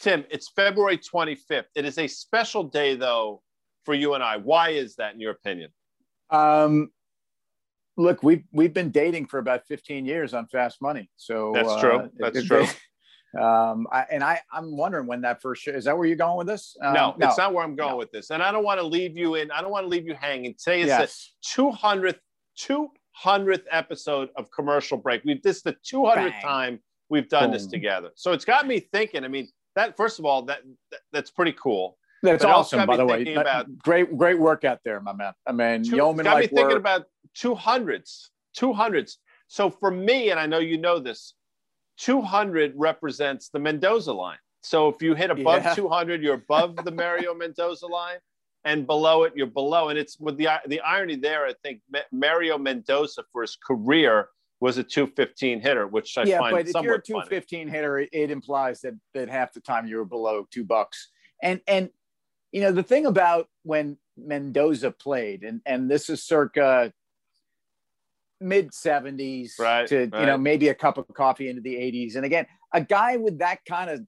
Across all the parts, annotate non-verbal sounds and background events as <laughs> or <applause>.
Tim, it's February 25th. It is a special day, though, for you and I. Why is that, in your opinion? Um, look, we've we've been dating for about 15 years on Fast Money. So that's uh, true. That's true. <laughs> um, I, and I I'm wondering when that first show is that where you're going with this? Um, no, no, it's not where I'm going no. with this. And I don't want to leave you in. I don't want to leave you hanging. Today is yes. the 200th 200th episode of Commercial Break. We've this is the 200th Bang. time we've done Boom. this together. So it's got me thinking. I mean, that first of all, that, that that's pretty cool. That's but awesome, by the way. About, great, great work out there, my man. I mean, two, yeoman got me thinking about two hundreds, two hundreds. So for me, and I know you know this, two hundred represents the Mendoza line. So if you hit above yeah. two hundred, you're above the <laughs> Mario Mendoza line, and below it, you're below. And it's with the the irony there. I think Mario Mendoza for his career was a 215 hitter, which I yeah, find but if you're a 215 funny. hitter, it, it implies that that half the time you were below two bucks. And and you know the thing about when Mendoza played, and and this is circa mid 70s right, to right. you know maybe a cup of coffee into the 80s. And again, a guy with that kind of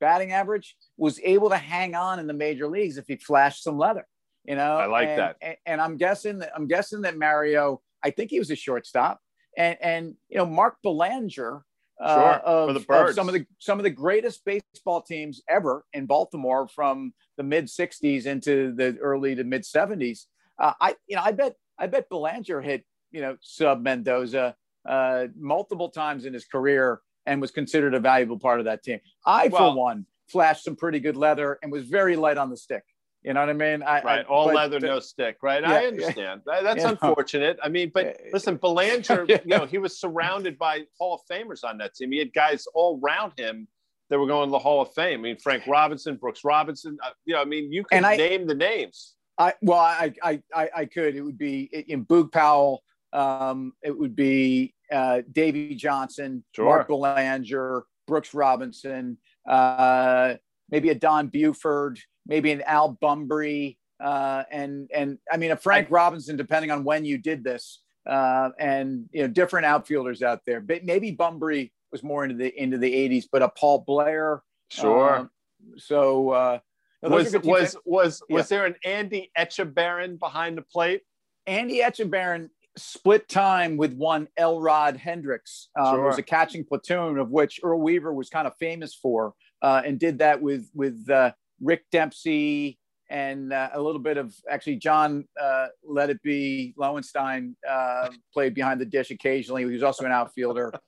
batting average was able to hang on in the major leagues if he flashed some leather. You know, I like and, that. And, and I'm guessing that I'm guessing that Mario. I think he was a shortstop and and you know Mark Belanger uh, sure, of, of, some of the some of the greatest baseball teams ever in Baltimore from the mid '60s into the early to mid '70s. Uh, I you know I bet I bet Belanger hit you know sub Mendoza uh, multiple times in his career and was considered a valuable part of that team. I well, for one flashed some pretty good leather and was very light on the stick. You know what I mean? I, right. I, All leather, no stick. Right. Yeah, I understand. Yeah. That's unfortunate. Know. I mean, but listen, Belanger, <laughs> you know, he was surrounded by Hall of Famers on that team. He had guys all around him that were going to the Hall of Fame. I mean, Frank Robinson, Brooks Robinson. Uh, you know, I mean, you can name the names. I well, I I I, I could. It would be in Boog Powell. Um, it would be uh, Davey Johnson, sure. Mark Belanger, Brooks Robinson, uh, maybe a Don Buford maybe an Al Bumbry, uh, and and I mean a Frank Robinson, depending on when you did this, uh, and you know different outfielders out there. But maybe Bumbry was more into the into the '80s, but a Paul Blair, sure. Uh, so uh, was was was yeah. was there an Andy Etchebarren behind the plate? Andy Etchebarren split time with one Elrod Hendricks. Um, sure. was a catching platoon of which Earl Weaver was kind of famous for, uh, and did that with with uh, Rick Dempsey and uh, a little bit of actually John uh, Let It Be Lowenstein uh, played behind the dish occasionally. He was also an outfielder. <laughs>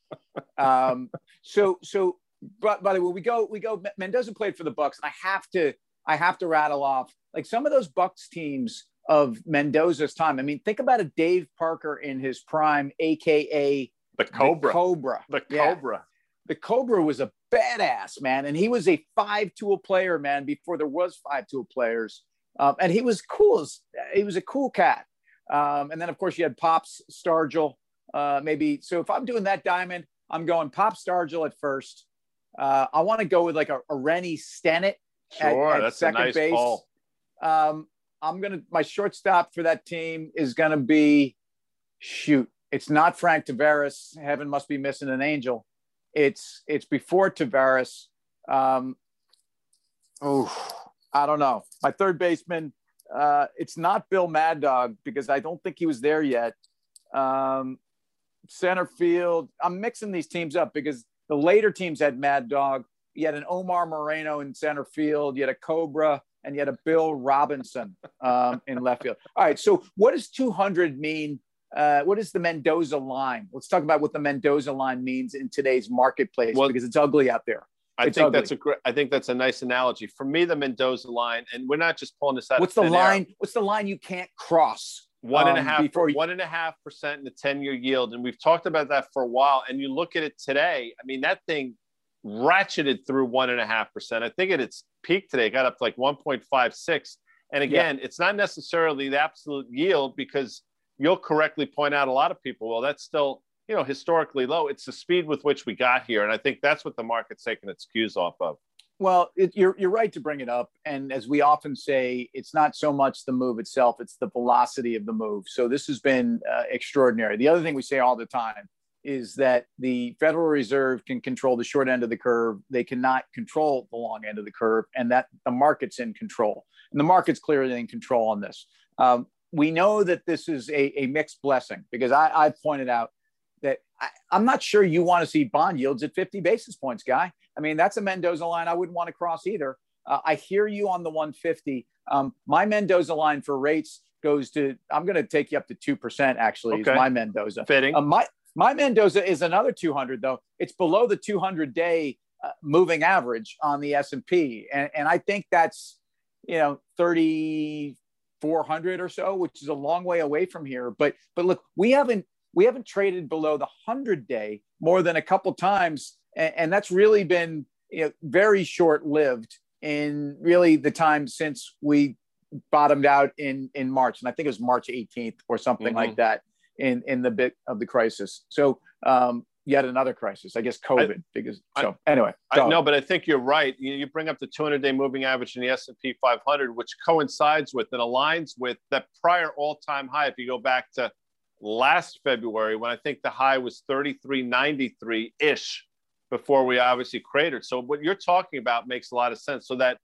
Um, so so but by the way, we go we go. Mendoza played for the Bucs, I have to I have to rattle off like some of those Bucs teams of Mendoza's time. I mean, think about a Dave Parker in his prime, aka the Cobra. The Cobra. The Cobra. The Cobra was a badass, man. And he was a five tool player, man, before there was five tool players. Um, and he was cool as he was a cool cat. Um, and then of course you had Pops Stargell, uh, maybe. So if I'm doing that diamond, I'm going Pop Stargell at first. Uh, I want to go with like a, a Rennie Stennett sure, at, at that's second a nice base. Call. Um, I'm gonna my shortstop for that team is gonna be shoot. It's not Frank Taveras. Heaven must be missing an angel. It's it's before Taveras. Um, oh, I don't know. My third baseman. Uh, it's not Bill Mad Dog because I don't think he was there yet. Um, center field. I'm mixing these teams up because the later teams had Mad Dog. You had an Omar Moreno in center field. You had a Cobra and you had a Bill Robinson um, in left field. All right. So what does 200 mean uh, what is the Mendoza line? Let's talk about what the Mendoza line means in today's marketplace well, because it's ugly out there. I think ugly. that's a great. I think that's a nice analogy for me. The Mendoza line, and we're not just pulling this out. What's the line? Air. What's the line you can't cross? One and a um, half, before you... one and a half percent in the ten-year yield, and we've talked about that for a while. And you look at it today. I mean, that thing ratcheted through one and a half percent. I think at its peak today, it got up to like one point five six. And again, yeah. it's not necessarily the absolute yield because you'll correctly point out a lot of people, well, that's still, you know, historically low. It's the speed with which we got here. And I think that's what the market's taking its cues off of. Well, it, you're, you're right to bring it up. And as we often say, it's not so much the move itself, it's the velocity of the move. So this has been uh, extraordinary. The other thing we say all the time is that the Federal Reserve can control the short end of the curve. They cannot control the long end of the curve, and that the market's in control. And the market's clearly in control on this. Um, we know that this is a, a mixed blessing because I, I pointed out that I, am not sure you want to see bond yields at 50 basis points, guy. I mean, that's a Mendoza line I wouldn't want to cross either. Uh, I hear you on the 150. Um, my Mendoza line for rates goes to, I'm going to take you up to 2% actually, okay. is my Mendoza. Fitting. Uh, my, my Mendoza is another 200 though. It's below the 200 day uh, moving average on the S&P. And, and I think that's, you know, 3,400 or so, which is a long way away from here. But, but look, we haven't, we haven't traded below the 100 day more than a couple times. And, and that's really been you know, very short lived in really the time since we bottomed out in in March, and I think it was March 18th or something mm-hmm. like that in in the bit of the crisis. So um, yet another crisis, I guess COVID. I, because so I, anyway, I, no, but I think you're right. You, you bring up the 200-day moving average in the S&P 500, which coincides with and aligns with that prior all-time high. If you go back to last February, when I think the high was 33.93 ish before we obviously cratered. So what you're talking about makes a lot of sense. So that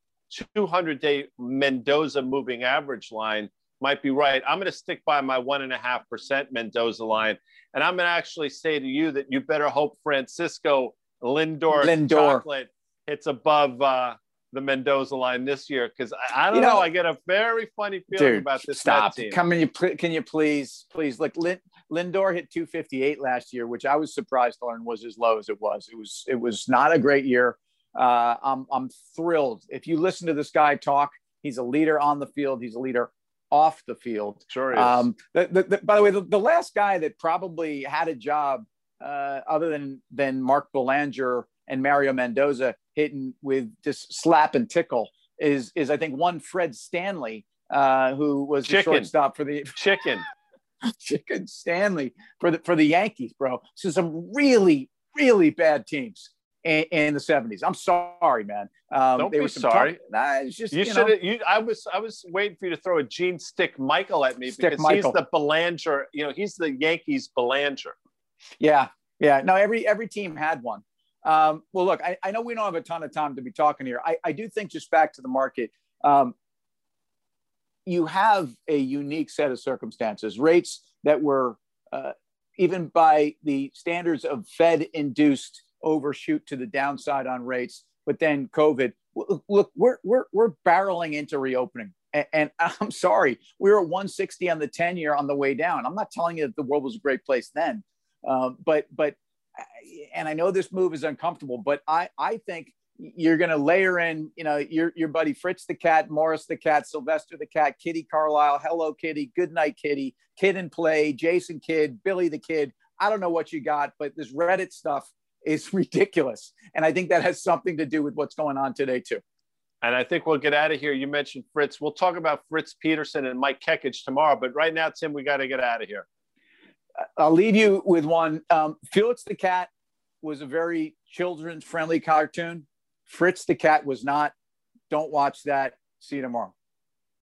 200 day Mendoza moving average line might be right. I'm going to stick by my one and a half percent Mendoza line, and I'm going to actually say to you that you better hope Francisco Lindor, Lindor. chocolate hits above uh, the Mendoza line this year because I, I, don't you know, know, I get a very funny feeling dude, about this. Stop. Come you can you please please look Lindor hit 258 last year, which I was surprised to learn was as low as it was. It was it was not a great year. Uh, I'm I'm thrilled. If you listen to this guy talk, he's a leader on the field. He's a leader off the field. Sure is. Um, the, the, the, by the way, the, the, last guy that probably had a job uh, other than than Mark Belanger and Mario Mendoza hitting with just slap and tickle is is I think one Fred Stanley uh, who was Chicken. the shortstop for the <laughs> Chicken. Chicken Stanley for the for the Yankees, bro. So some really really bad teams in, in the seventies. I'm sorry, man. Um, Don't be sorry. Tough, nah, it's just you, you should. You, I was I was waiting for you to throw a Gene Stick Michael at me Stick because Michael. he's the Belanger. You know, he's the Yankees Belanger. Yeah, yeah. No, every every team had one. Um, well, look, I, I know we don't have a ton of time to be talking here. I, I do think just back to the market. Um, you have a unique set of circumstances, rates that were, uh, even by the standards of Fed induced overshoot to the downside on rates, but then COVID. Look, we're, we're, we're barreling into reopening. And, <laughs> I'm sorry, we were at 160 on the 10 year on the way down. I'm not telling you that the world was a great place then, um, but, but, and I know this move is uncomfortable, but I, I think you're going to layer in, you know, your, your buddy Fritz the cat, Morris the cat, Sylvester the cat, Kitty Carlisle, Hello Kitty, Good Night Kitty, Kid and Play, Jason Kidd, Billy the Kid. I don't know what you got, but this Reddit stuff is <laughs> ridiculous. And I think that has something to do with what's going on today, too. And I think we'll get out of here. You mentioned Fritz. We'll talk about Fritz Peterson and Mike Kekich tomorrow. But right now, Tim, we got to get out of here. I'll leave you with one. Um, Felix the Cat was a very children's friendly cartoon. Fritz the cat was not. Don't watch that. See you tomorrow.